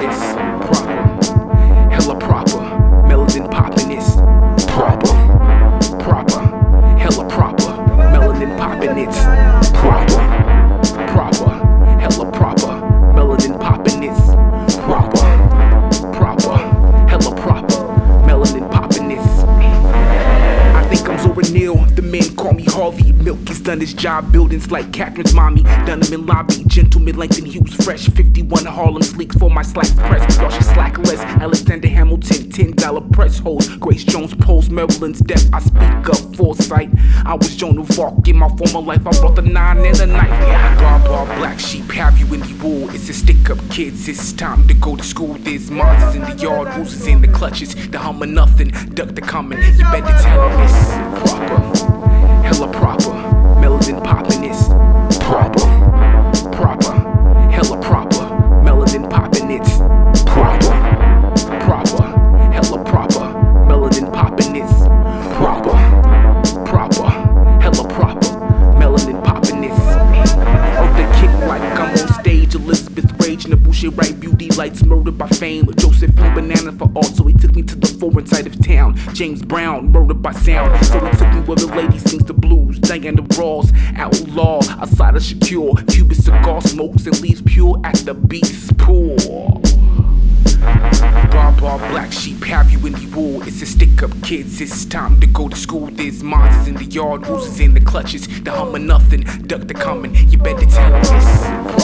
It's think Men call me Harvey. Milky's done his job, buildings like Catherine's mommy. In lobby, gentleman Langston Hughes, fresh 51 Harlem sleeks for my slacks press. Y'all should slack less. Alexander Hamilton, $10 press holes. Grace Jones Post, Maryland's death. I speak of foresight. I was Joan of Arc in my former life. I brought the nine and the knife. Yeah, guard bar, black sheep, have you in the wool. It's a stick up, kids. It's time to go to school. There's monsters in the yard, roses in the clutches. The hum of nothing, duck the coming. You better tell them it's proper, hella proper. In the Boucher right beauty lights murdered by fame. Joseph Josephine Banana for art, so he took me to the foreign side of town. James Brown murdered by sound, so he took me where the lady sings the blues. Diana Ross, outlaw outside of Shakur. Cuban cigar smokes and leaves pure at the beast's pool. Bar black sheep have you the wool. It's a stick up, kids. It's time to go to school. There's monsters in the yard, roses in the clutches. The hum of nothing, duck the coming. You better tell them